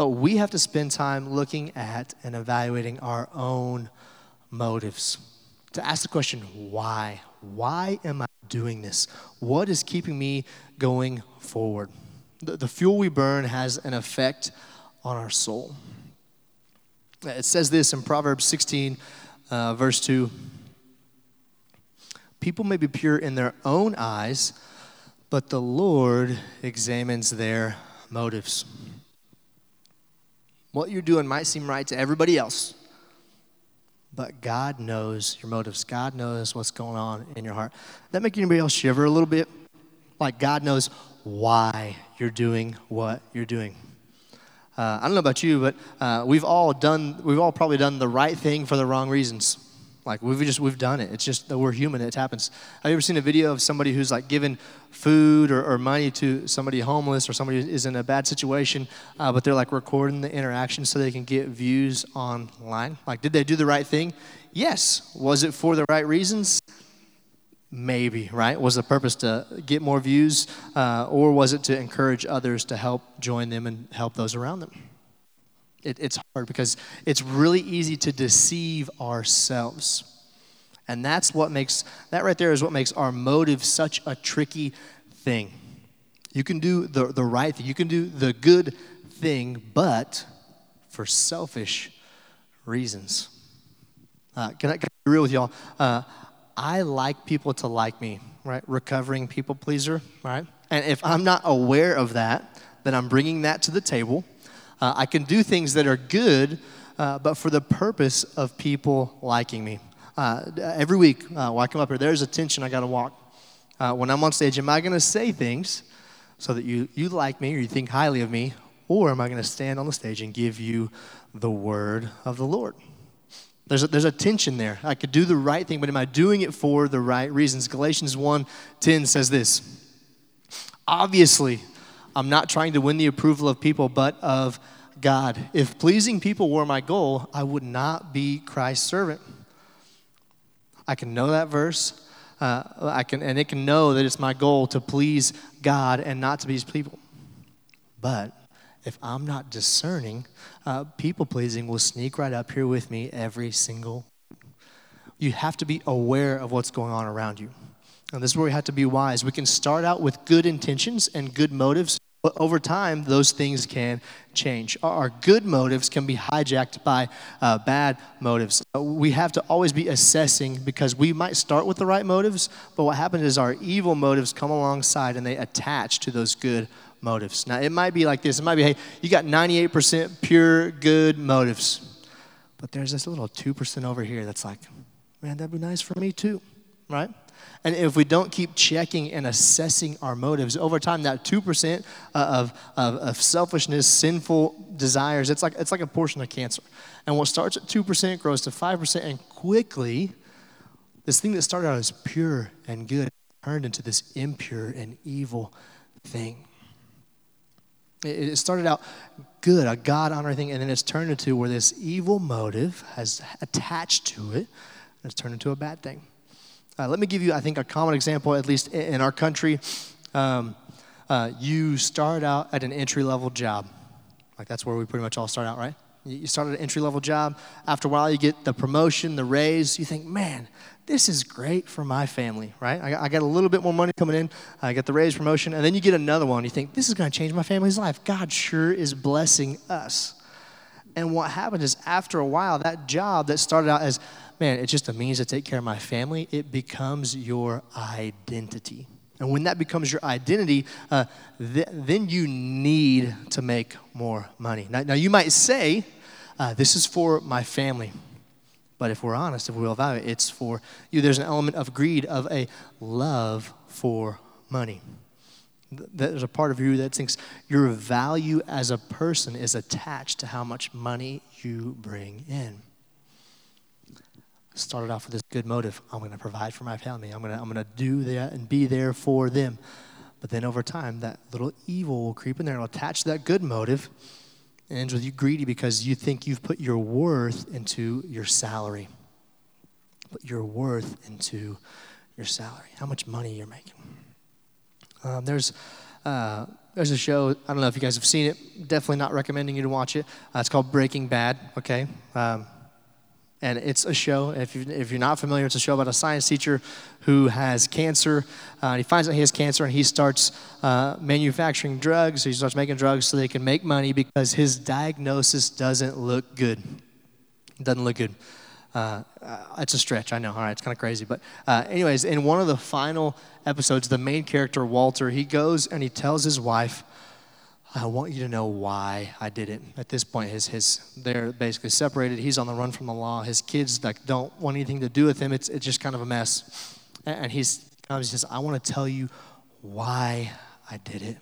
but we have to spend time looking at and evaluating our own motives. To ask the question, why? Why am I doing this? What is keeping me going forward? The, the fuel we burn has an effect on our soul. It says this in Proverbs 16, uh, verse 2 People may be pure in their own eyes, but the Lord examines their motives. What you're doing might seem right to everybody else, but God knows your motives. God knows what's going on in your heart. That make anybody else shiver a little bit? Like God knows why you're doing what you're doing. Uh, I don't know about you, but uh, we've all done, we've all probably done the right thing for the wrong reasons. Like we've just we've done it. It's just that we're human. It happens. Have you ever seen a video of somebody who's like giving food or, or money to somebody homeless or somebody who is in a bad situation, uh, but they're like recording the interaction so they can get views online? Like, did they do the right thing? Yes. Was it for the right reasons? Maybe, right? Was the purpose to get more views, uh, or was it to encourage others to help join them and help those around them? It, it's hard because it's really easy to deceive ourselves. And that's what makes, that right there is what makes our motive such a tricky thing. You can do the, the right thing, you can do the good thing, but for selfish reasons. Uh, can, I, can, I, be real with y'all? Uh, I like people to like me, right? Recovering people pleaser, right? And if I'm not aware of that, then I'm bringing that to the table uh, I can do things that are good, uh, but for the purpose of people liking me. Uh, every week uh, when I come up here, there's a tension I got to walk. Uh, when I'm on stage, am I going to say things so that you, you like me or you think highly of me, or am I going to stand on the stage and give you the word of the Lord? There's a, there's a tension there. I could do the right thing, but am I doing it for the right reasons? Galatians 1:10 says this. Obviously, I'm not trying to win the approval of people, but of God. If pleasing people were my goal, I would not be Christ's servant. I can know that verse. Uh, I can, and it can know that it's my goal to please God and not to please people. But if I'm not discerning, uh, people pleasing will sneak right up here with me every single. You have to be aware of what's going on around you. And this is where we have to be wise. We can start out with good intentions and good motives, but over time, those things can change. Our good motives can be hijacked by uh, bad motives. We have to always be assessing because we might start with the right motives, but what happens is our evil motives come alongside and they attach to those good motives. Now, it might be like this it might be, hey, you got 98% pure good motives, but there's this little 2% over here that's like, man, that'd be nice for me too, right? And if we don't keep checking and assessing our motives, over time, that 2% uh, of, of, of, selfishness, sinful desires, it's like, it's like a portion of cancer. And what starts at 2% grows to 5%, and quickly, this thing that started out as pure and good turned into this impure and evil thing. It started out good, a God honoring thing, and then it's turned into where this evil motive has attached to it, and it's turned into a bad thing. Uh, let me give you, I think, a common example, at least in our country. Um, uh, you start out at an entry level job. Like that's where we pretty much all start out, right? You start at an entry level job. After a while, you get the promotion, the raise. You think, man, this is great for my family, right? I, I got a little bit more money coming in. I get the raise promotion. And then you get another one. You think, this is going to change my family's life. God sure is blessing us. And what happens is, after a while, that job that started out as man, it's just a means to take care of my family, it becomes your identity. And when that becomes your identity, uh, th- then you need to make more money. Now, now you might say, uh, this is for my family. But if we're honest, if we'll evaluate, it's for you. There's an element of greed, of a love for money. There's a part of you that thinks your value as a person is attached to how much money you bring in started off with this good motive. I'm going to provide for my family. I'm going to, I'm going to do that and be there for them. But then over time, that little evil will creep in there and attach that good motive. and ends with you greedy because you think you've put your worth into your salary. Put your worth into your salary, how much money you're making. Um, there's Uh, there's a show, I don't know if you guys have seen it, definitely not recommending you to watch it. Uh, it's called Breaking Bad, okay? Um, and it's a show, if, you, if you're not familiar, it's a show about a science teacher who has cancer. Uh, he finds out he has cancer and he starts uh, manufacturing drugs. He starts making drugs so they can make money because his diagnosis doesn't look good. It doesn't look good. Uh, it's a stretch, I know. All right, it's kind of crazy. But, uh, anyways, in one of the final episodes, the main character, Walter, he goes and he tells his wife, I want you to know why I did it. At this point, his, his, they're basically separated. He's on the run from the law. His kids like, don't want anything to do with him. It's, it's just kind of a mess. And he's he says, I want to tell you why I did it.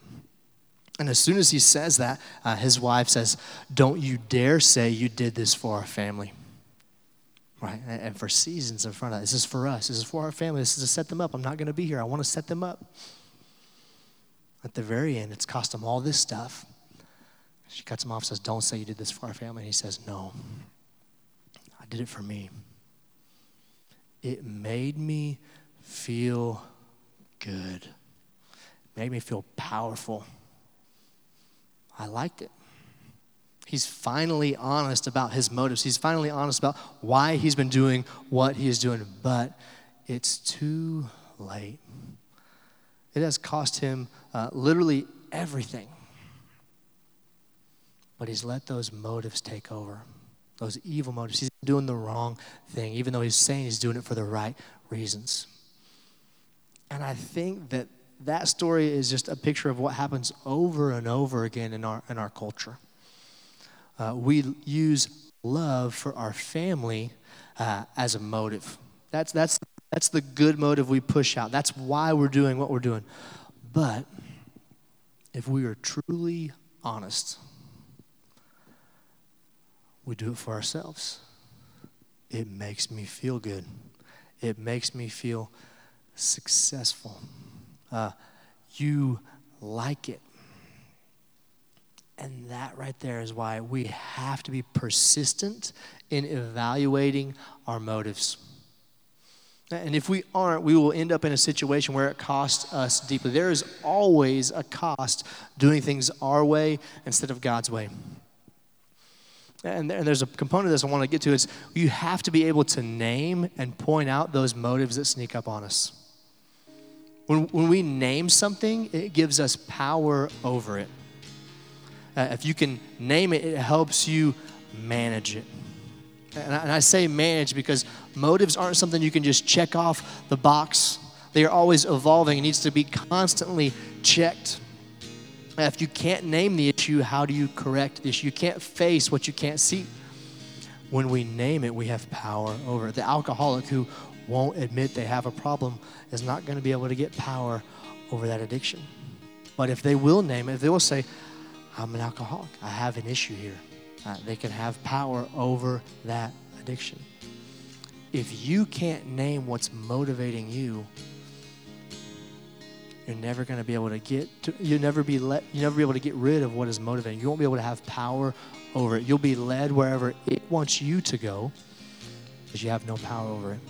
And as soon as he says that, uh, his wife says, Don't you dare say you did this for our family. Right? And for seasons in front of us. This is for us. This is for our family. This is to set them up. I'm not going to be here. I want to set them up. At the very end, it's cost him all this stuff. She cuts him off, says, Don't say you did this for our family. And he says, No, I did it for me. It made me feel good, it made me feel powerful. I liked it. He's finally honest about his motives. He's finally honest about why he's been doing what he is doing, but it's too late. It has cost him uh, literally everything. But he's let those motives take over, those evil motives. He's doing the wrong thing, even though he's saying he's doing it for the right reasons. And I think that that story is just a picture of what happens over and over again in our, in our culture. Uh, we use love for our family uh, as a motive. That's, that's, that's the good motive we push out. That's why we're doing what we're doing. But if we are truly honest, we do it for ourselves. It makes me feel good. It makes me feel successful. Uh, you like it. And that right there is why we have to be persistent in evaluating our motives. And if we aren't, we will end up in a situation where it costs us deeply. There is always a cost doing things our way instead of God's way. And there's a component of this I want to get to is you have to be able to name and point out those motives that sneak up on us. When, when we name something, it gives us power over it. Uh, if you can name it, it helps you manage it. And I, and I say manage because motives aren't something you can just check off the box. They are always evolving. It needs to be constantly checked. If you can't name the issue, how do you correct the issue? You can't face what you can't see. When we name it, we have power over it. The alcoholic who won't admit they have a problem is not going to be able to get power over that addiction. But if they will name it, if they will say, I'm an alcoholic, I have an issue here, uh, they can have power over that addiction. If you can't name what's motivating you, you're never going to be able to get to, you'll never be let you never be able to get rid of what is motivating. You won't be able to have power over it. You'll be led wherever it wants you to go because you have no power over it.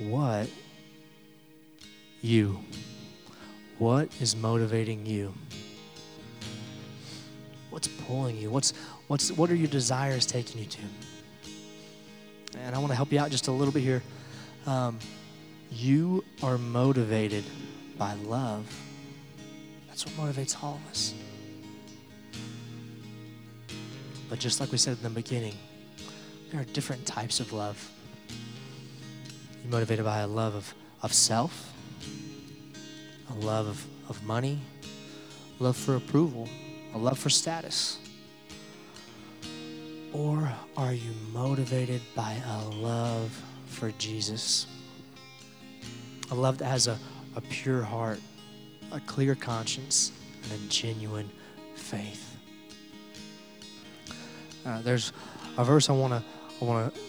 What you what is motivating you? What's pulling you? What's, what's, what are your desires taking you to? And I want to help you out just a little bit here. Um, you are motivated by love. That's what motivates all of us. But just like we said in the beginning, there are different types of love. You're motivated by a love of, of self, a love of, of money, love for approval, a love for status? Or are you motivated by a love for Jesus? A love that has a, a pure heart, a clear conscience, and a genuine faith. Uh, there's a verse I want to I want to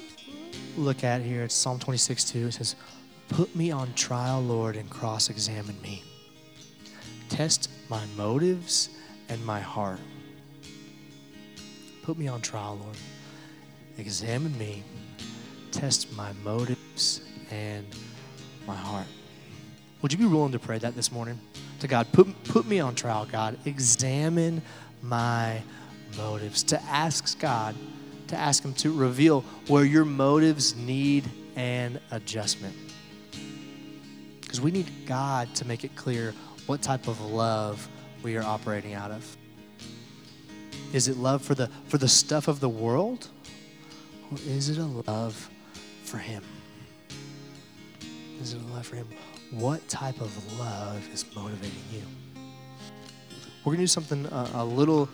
look at here. It's Psalm 26 2. It says, Put me on trial, Lord, and cross examine me. Test my motives and my heart. Put me on trial, Lord. Examine me. Test my motives and my heart. Would you be willing to pray that this morning? To God, put, put me on trial, God. Examine my motives. To ask God, to ask Him to reveal where your motives need an adjustment. Because we need God to make it clear what type of love we are operating out of. Is it love for the for the stuff of the world? Or is it a love for him? Is it a love for him? What type of love is motivating you? We're gonna do something a, a little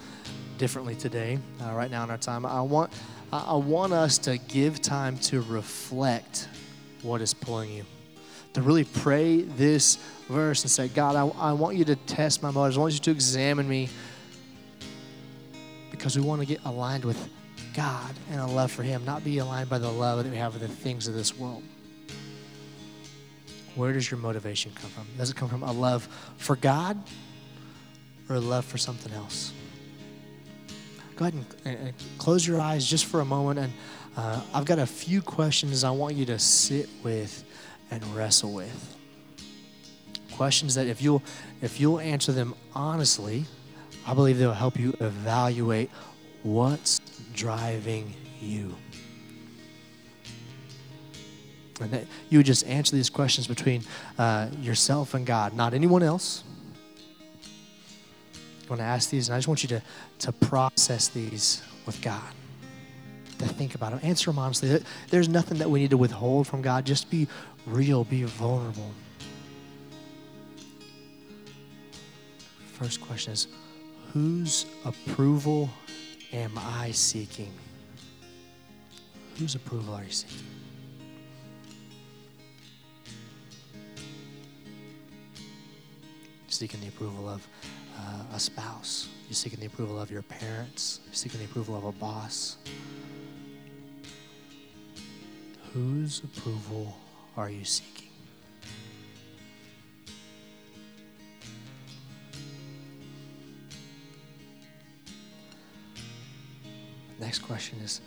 differently today. Uh, right now in our time, I want I want us to give time to reflect what is pulling you. To really pray this verse and say, God, I, I want you to test my motives. I want you to examine me because we want to get aligned with God and a love for Him, not be aligned by the love that we have for the things of this world. Where does your motivation come from? Does it come from a love for God or a love for something else? Go ahead and, and close your eyes just for a moment. And uh, I've got a few questions I want you to sit with and wrestle with. Questions that if you'll if you'll answer them honestly, I believe they'll help you evaluate what's driving you. And that you would just answer these questions between uh, yourself and God, not anyone else. I want to ask these, and I just want you to, to process these with God, to think about them. Answer them honestly. There's nothing that we need to withhold from God. Just be real, be vulnerable. First question is Whose approval am I seeking? Whose approval are you seeking? seeking the approval of uh, a spouse. You're seeking the approval of your parents. You're seeking the approval of a boss. Whose approval are you seeking? Next question is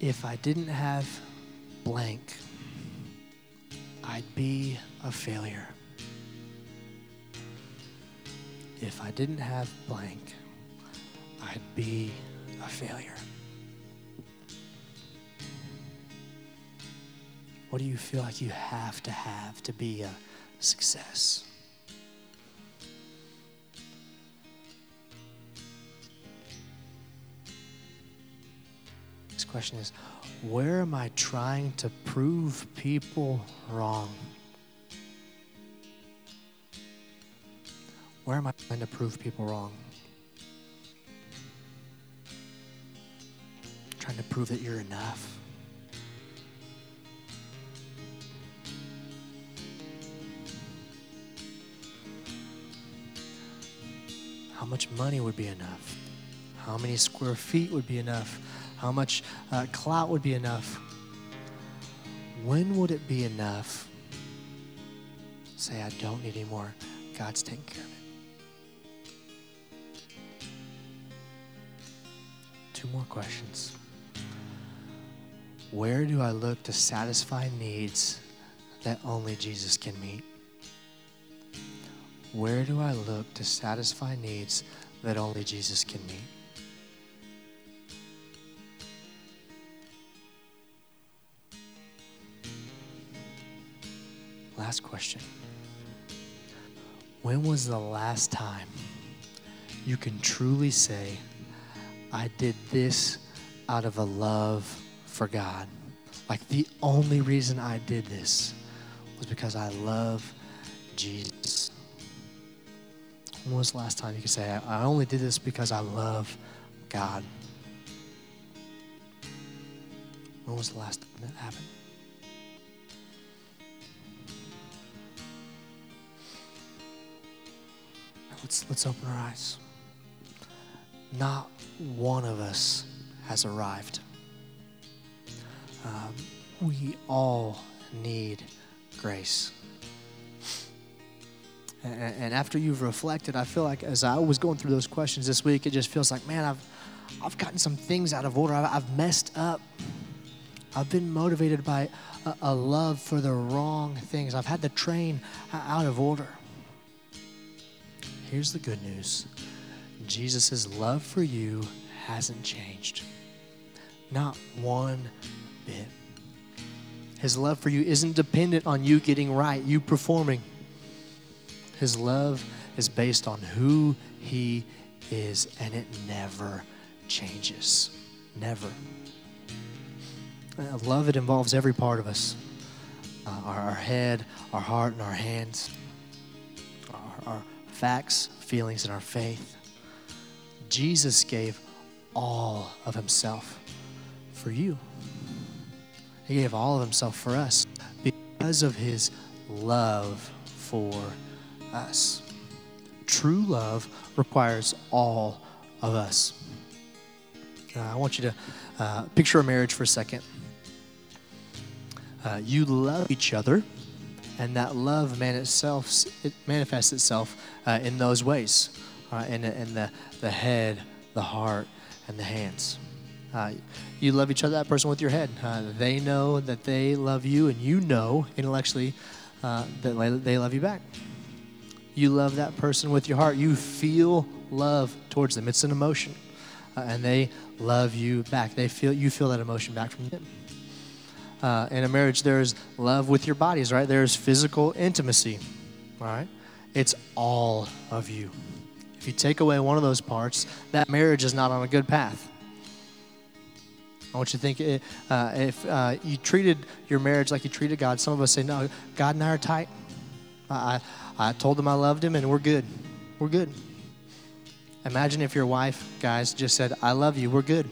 if I didn't have blank, I'd be a failure. If I didn't have blank, I'd be a failure. What do you feel like you have to have to be a success? Question is where am I trying to prove people wrong? Where am I trying to prove people wrong? Trying to prove that you're enough. How much money would be enough? How many square feet would be enough? How much uh, clout would be enough. When would it be enough? Say, I don't need any more. God's taking care of it. Two more questions. Where do I look to satisfy needs that only Jesus can meet? Where do I look to satisfy needs that only Jesus can meet? Last question. When was the last time you can truly say, I did this out of a love for God? Like the only reason I did this was because I love Jesus. When was the last time you could say, I only did this because I love God? When was the last time that happened? Let's, let's open our eyes. Not one of us has arrived. Um, we all need grace. And, and after you've reflected, I feel like as I was going through those questions this week, it just feels like, man, I've, I've gotten some things out of order. I've, I've messed up. I've been motivated by a, a love for the wrong things. I've had the train out of order. Here's the good news Jesus' love for you hasn't changed. Not one bit. His love for you isn't dependent on you getting right, you performing. His love is based on who He is, and it never changes. Never. Uh, love, it involves every part of us uh, our, our, head, our heart, and our hands, our, our facts, feelings, and our faith. Jesus gave all of Himself for you. He gave all of Himself for us because of His love for us. True love requires all of us. Uh, I want you to uh, picture a marriage for a second. Uh, you love each other, and that love man itself, it manifests itself uh, in those ways uh, in, in the, the head, the heart, and the hands. Uh, you love each other, that person with your head. Uh, they know that they love you, and you know intellectually uh, that they love you back. You love that person with your heart. You feel love towards them. It's an emotion, uh, and they love you back. They feel you feel that emotion back from them. Uh, in a marriage, there's love with your bodies, right? There's physical intimacy, right? It's all of you. If you take away one of those parts, that marriage is not on a good path. I want you to think eh, uh, if uh, you treated your marriage like you treated God, some of us say, No, God and I are tight. I, I told him I loved him and we're good. We're good. Imagine if your wife, guys, just said, I love you, we're good.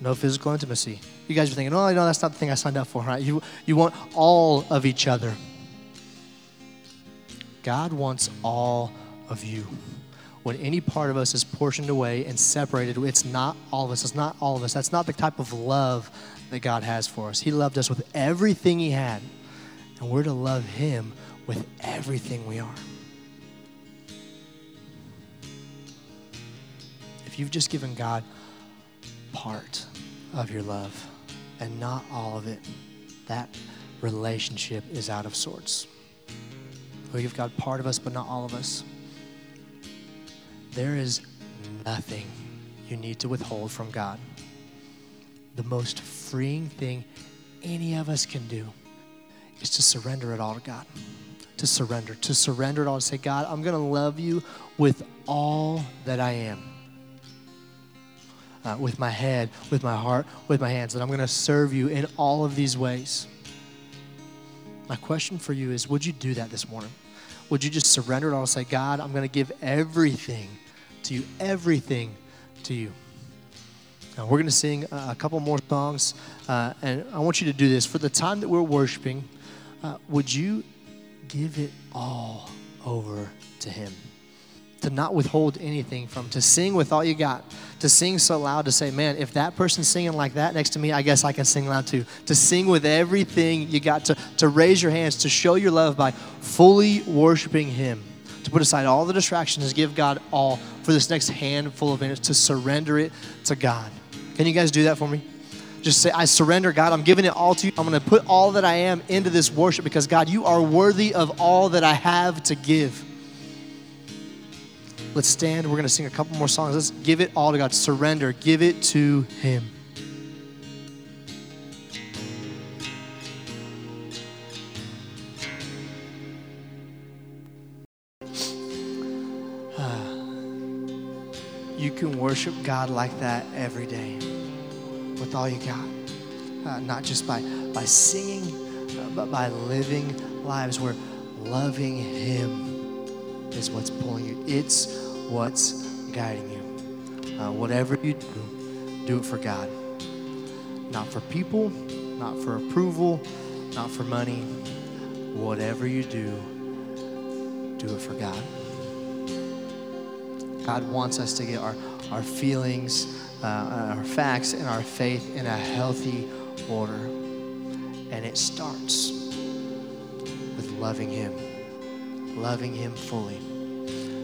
No physical intimacy. You guys are thinking, oh, no, that's not the thing I signed up for, right? You, you want all of each other. God wants all of you when any part of us is portioned away and separated, it's not all of us. It's not all of us. That's not the type of love that God has for us. He loved us with everything He had, and we're to love Him with everything we are. If you've just given God part of your love and not all of it, that relationship is out of sorts. Well, you've got part of us, but not all of us. There is nothing you need to withhold from God. The most freeing thing any of us can do is to surrender it all to God. To surrender, to surrender it all, to say, God, I'm going to love you with all that I am. Uh, with my head, with my heart, with my hands, and I'm going to serve you in all of these ways. My question for you is Would you do that this morning? Would you just surrender it all and say, God, I'm going to give everything to you, everything to you? Now, we're going to sing a couple more songs, uh, and I want you to do this. For the time that we're worshiping, uh, would you give it all over to Him? To not withhold anything from, to sing with all you got, to sing so loud to say, man, if that person's singing like that next to me, I guess I can sing loud too. To sing with everything you got, to, to raise your hands, to show your love by fully worshiping Him, to put aside all the distractions, give God all for this next handful of minutes, to surrender it to God. Can you guys do that for me? Just say, I surrender, God. I'm giving it all to you. I'm going to put all that I am into this worship because, God, you are worthy of all that I have to give. Let's stand. We're going to sing a couple more songs. Let's give it all to God. Surrender. Give it to Him. You can worship God like that every day with all you got. Uh, not just by, by singing, uh, but by living lives where loving Him is what's pulling you. It's what's guiding you. Uh, whatever you do, do it for God. Not for people, not for approval, not for money. Whatever you do, do it for God. God wants us to get our, our feelings, uh, our facts, and our faith in a healthy order. And it starts with loving Him, loving Him fully.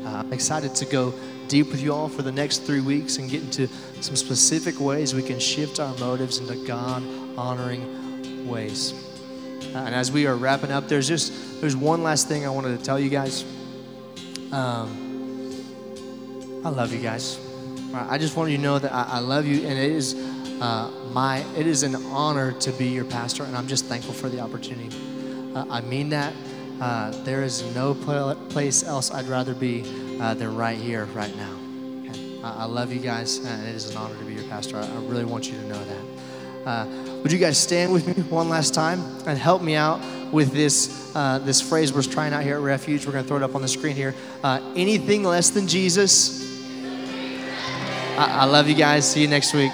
Uh, I'm excited to go deep with you all for the next three weeks and get into some specific ways we can shift our motives into God honoring ways. Uh, and as we are wrapping up, there's just there's one last thing I wanted to tell you guys. Um, I love you guys. I just want you to know that I, I love you, and it is uh, my it is an honor to be your pastor, and I'm just thankful for the opportunity. Uh, I mean that. Uh, there is no place else I'd rather be uh, than right here, right now. Okay? I, I, love you guys, and it is an honor to be your pastor. I, I really want you to know that. Uh, would you guys stand with me one last time and help me out with this uh, this phrase we're trying out here at Refuge? We're going to throw it up on the screen here. anything less than Jesus I, I love you guys. See you next week.